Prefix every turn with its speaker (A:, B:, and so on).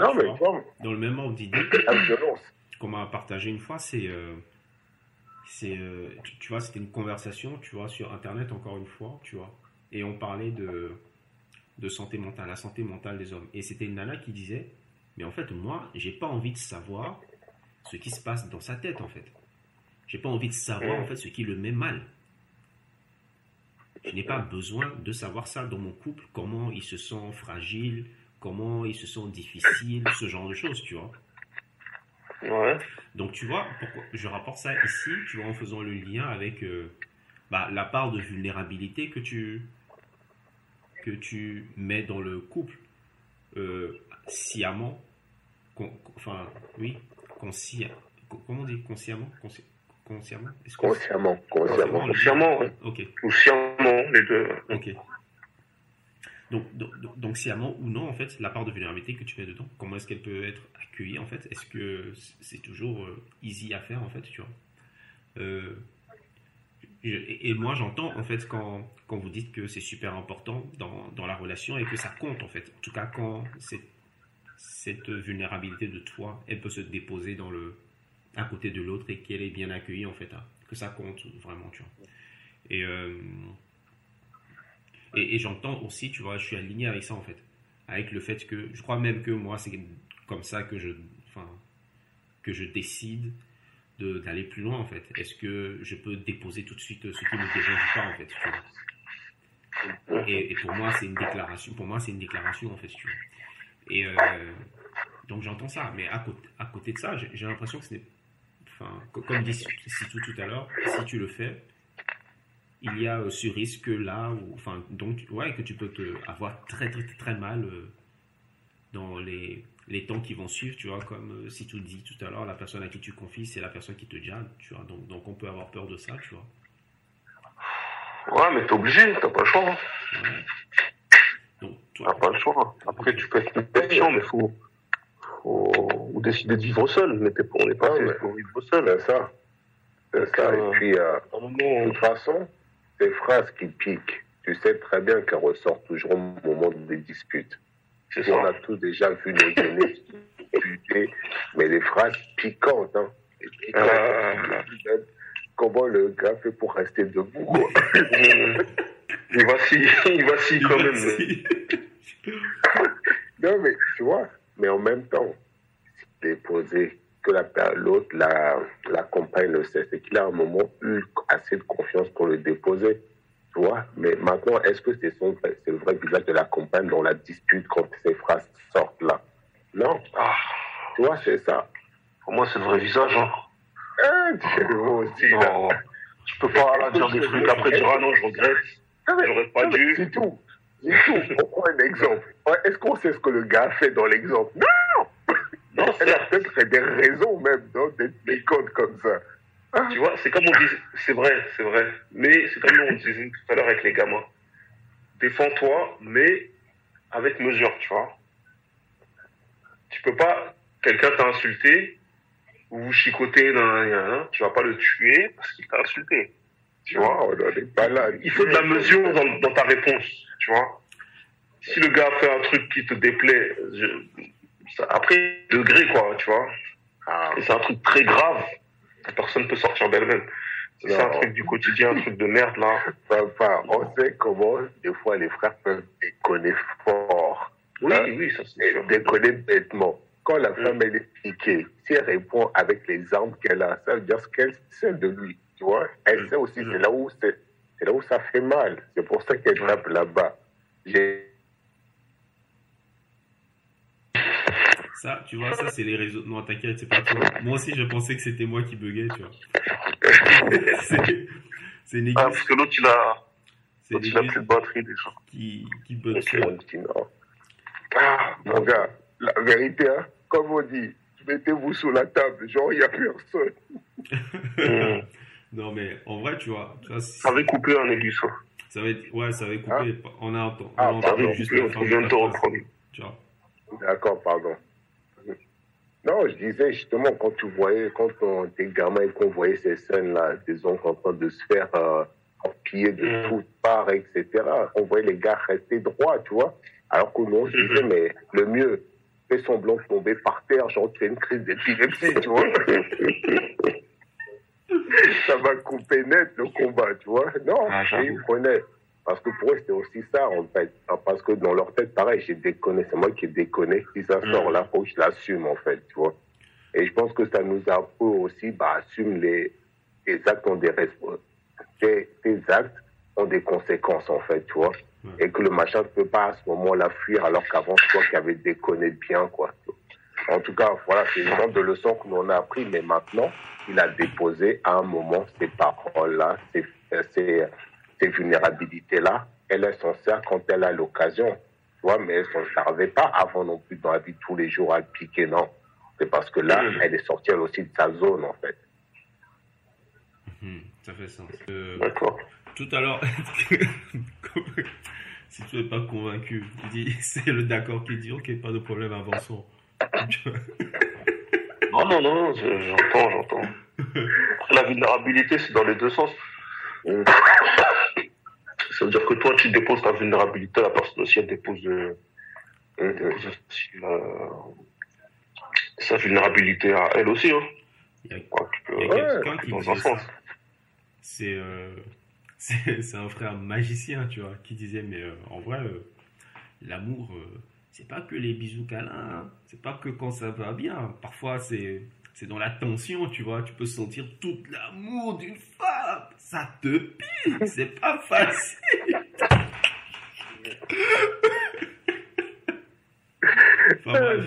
A: Non, mais
B: vois, dans le même ordre d'idée, qu'on m'a partagé une fois, c'est. euh, c'est euh, tu, tu vois, c'était une conversation, tu vois, sur Internet, encore une fois, tu vois. Et on parlait de, de santé mentale, la santé mentale des hommes. Et c'était une nana qui disait Mais en fait, moi, j'ai pas envie de savoir ce qui se passe dans sa tête, en fait. J'ai pas envie de savoir, en fait, ce qui le met mal. Je n'ai pas besoin de savoir ça dans mon couple, comment il se sent fragile, comment il se sent difficile, ce genre de choses, tu vois.
C: Ouais.
B: Donc tu vois, pourquoi je rapporte ça ici, tu vois, en faisant le lien avec euh, bah, la part de vulnérabilité que tu, que tu mets dans le couple, euh, sciemment, con- enfin, oui, conscient, co- comment on dit, consciemment, consci- consciemment,
A: Consciemment, consciemment.
C: Consciemment, ouais.
B: Ok,
C: Ou sciemment, les deux.
B: ok. Donc, donc, donc- donc, sciemment ou non, en fait, la part de vulnérabilité que tu mets dedans, comment est-ce qu'elle peut être accueillie, en fait? Est-ce que c'est toujours euh, easy à faire, en fait, tu vois? Euh, et, moi, j'entends, en fait, quand, quand vous dites que c'est super important dans, dans la relation et que ça compte, en fait. En tout cas, quand cette, cette vulnérabilité de toi, elle peut se déposer dans le, à côté de l'autre et qu'elle est bien accueillie, en fait. hein, que ça compte vraiment, tu vois? Et... euh, et, j'entends aussi, tu vois, je suis aligné avec ça en fait. Avec le fait que, je crois même que moi, c'est comme ça que je, enfin, que je décide de- d'aller plus loin en fait. Est-ce que je peux déposer tout de suite ce qui me dérange pas en fait, tu vois? Et, pour moi, c'est une déclaration. Pour moi, c'est une déclaration en fait, tu vois. Et euh, donc j'entends ça, mais à côté, à côté de ça, j'ai l'impression que ce n'est, enfin, co- comme dit Sitou tout à l'heure, si tu le fais, il y a euh, ce risque là où, enfin, donc, ouais, que tu peux te avoir très, très, très, mal euh, dans les, les temps qui vont suivre, tu vois, comme euh, si tu dis tout à l'heure, la personne à qui tu confies, c'est la personne qui te jab, tu vois, donc, donc on peut avoir peur de ça, tu vois.
C: Ouais, mais t'es obligé, t'as pas le choix. hein.
B: Ouais. Donc,
C: T'as pas le choix. Après, tu peux être passion, mais faut, faut ou décider de vivre seul. Mais t'es- on n'est pas
A: Ouais, mais-
C: pour vivre seul.
A: C'est ça. C'est ça.
C: Euh,
A: Et puis, euh,
C: À un
A: de toute façon, ces phrases qui piquent, tu sais très bien qu'elles ressortent toujours au moment des disputes. On a tous déjà vu nos aînés mais des phrases piquantes. Hein. Piquantes.
C: Euh.
A: Comment le gars fait pour rester debout.
C: Il vacille, il vacille quand même.
A: Non, mais tu vois, mais en même temps, que la per- l'autre, la, la compagne le sait, c'est qu'il a à un moment eu assez de confiance pour le déposer. Tu vois, mais maintenant, est-ce que c'est son c'est le vrai visage de la compagne dans la dispute quand ces phrases sortent là? Non,
C: Ah,
A: tu vois, c'est ça.
C: pour moi, c'est le vrai visage. Hein.
A: Hein, tu aussi, là.
C: Non, tu peux pas là, dire des trucs après dire ah non, je regrette. J'aurais pas dû.
A: C'est tout. C'est tout. On prend un exemple. Est-ce qu'on sait ce que le gars fait dans l'exemple? Non
C: Non,
A: Elle a peut-être des raisons même non, d'être piquante comme ça.
C: Tu vois, c'est comme on disait, c'est vrai, c'est vrai. Mais c'est comme on disait tout à l'heure avec les gamins. Défends-toi, mais avec mesure, tu vois. Tu peux pas, quelqu'un t'a insulté, ou nan, nan, tu vas pas le tuer parce qu'il t'a insulté. Tu vois.
A: Oh, on n'est pas là.
C: Il faut de la mesure dans, dans ta réponse, tu vois. Si le gars fait un truc qui te déplaît, je- après, degré, quoi, tu vois.
A: Ah,
C: c'est un truc très grave. Personne peut sortir d'elle-même. C'est un truc du quotidien, un truc de merde, là.
A: papa, on sait comment des fois les frères peuvent déconner fort.
C: Oui,
A: Hein?
C: oui, ça c'est
A: déconner bêtement. Quand la
C: Mm.
A: femme elle est piquée, si elle répond avec les armes qu'elle a, ça veut dire ce qu'elle sait de lui. Tu vois Elle
C: Mm.
A: sait aussi,
C: Mm.
A: c'est là où c'est, là où ça fait mal. C'est pour ça qu'elle tape là-bas. J'ai
B: Ça, tu vois, ça, c'est les réseaux. Non, t'inquiète, c'est pas toi. Moi aussi, je pensais que c'était moi qui buguais, tu vois. c'est c'est Négus,
C: Ah, parce que l'autre, il a,
B: c'est
C: l'autre, il a plus de batterie, déjà.
B: qui, qui bug sur.
A: Ah, mon gars, la vérité, hein, comme on dit, mettez-vous sous la table, genre il n'y a personne.
B: Non, mais en vrai, tu vois, tu vois
C: Ça avait coupé un aigu, ça.
B: ça va être. Ouais, ça va être coupé. On a entendu,
A: Ah,
B: on a entendu
C: avait
B: juste
C: coupé, on
B: de
C: vient de
B: ta
C: te reprendre.
B: Tu vois.
A: D'accord, pardon. Non, je disais justement, quand tu voyais, quand on était gamin et qu'on voyait ces scènes-là, des oncles en train de se faire euh, piller de
C: Mm.
A: toutes parts, etc., on voyait les gars rester droits, tu vois. Alors que nous, on se disait,
C: Mhm.
A: mais le mieux, fais semblant de tomber par terre, genre tu fais une crise d'épilepsie, tu vois. ça va couper net le combat, tu vois. Non,
C: Ah,
A: ils prenaient. Parce que pour eux, c'était aussi ça, en fait. Parce que dans leur tête, pareil, j'ai déconné. C'est moi qui ai déconné. Si ça
C: Mm.
A: sort là, faut que je l'assume, en fait, tu vois. Et je pense que ça nous a un peu aussi, bah, assume les, les actes ont des tes, tes actes ont des conséquences, en fait, tu vois.
B: Ouais.
A: Et que le machin ne peut pas à ce moment-là fuir, alors qu'avant, toi qui avais déconné bien, quoi. En tout cas, voilà, c'est une sorte de leçon que nous on a appris, mais maintenant, il a déposé à un moment ces paroles-là, ces, euh, ces, ces vulnérabilités-là. Elle s'en sert quand elle a l'occasion, tu vois, mais elle s'en servait pas avant non plus dans la vie de tous les jours à le piquer, non. C'est parce que là,
C: Mhm.
A: elle est sortie elle aussi de sa zone, en fait.
B: Hmm, ça fait sens. Euh,
C: D'accord.
B: tout à l'heure, si tu n'es pas convaincu, c'est le d'accord qui dit ok, pas de problème, avançons.
C: Non, non, non, je- j'entends, j'entends. La vulnérabilité, c'est dans les deux sens. Ça veut dire que toi, tu déposes ta vulnérabilité, la personne aussi, elle dépose, euh, elle dépose aussi la- sa vulnérabilité à elle aussi. Hein.
B: Il y a,
C: Ouais,
B: y quelqu'un qui
C: dans
B: disait
C: un sens.
B: ça. C'est euh, c'est un frère magicien, tu vois, qui disait mais euh, en vrai, euh, l'amour, euh, c'est pas que les bisous câlins, hein. c'est pas que quand ça va bien. Parfois, c'est c'est dans la tension, tu vois. Tu peux sentir tout l'amour d'une femme. Ça te pique, c'est pas facile. enfin bref.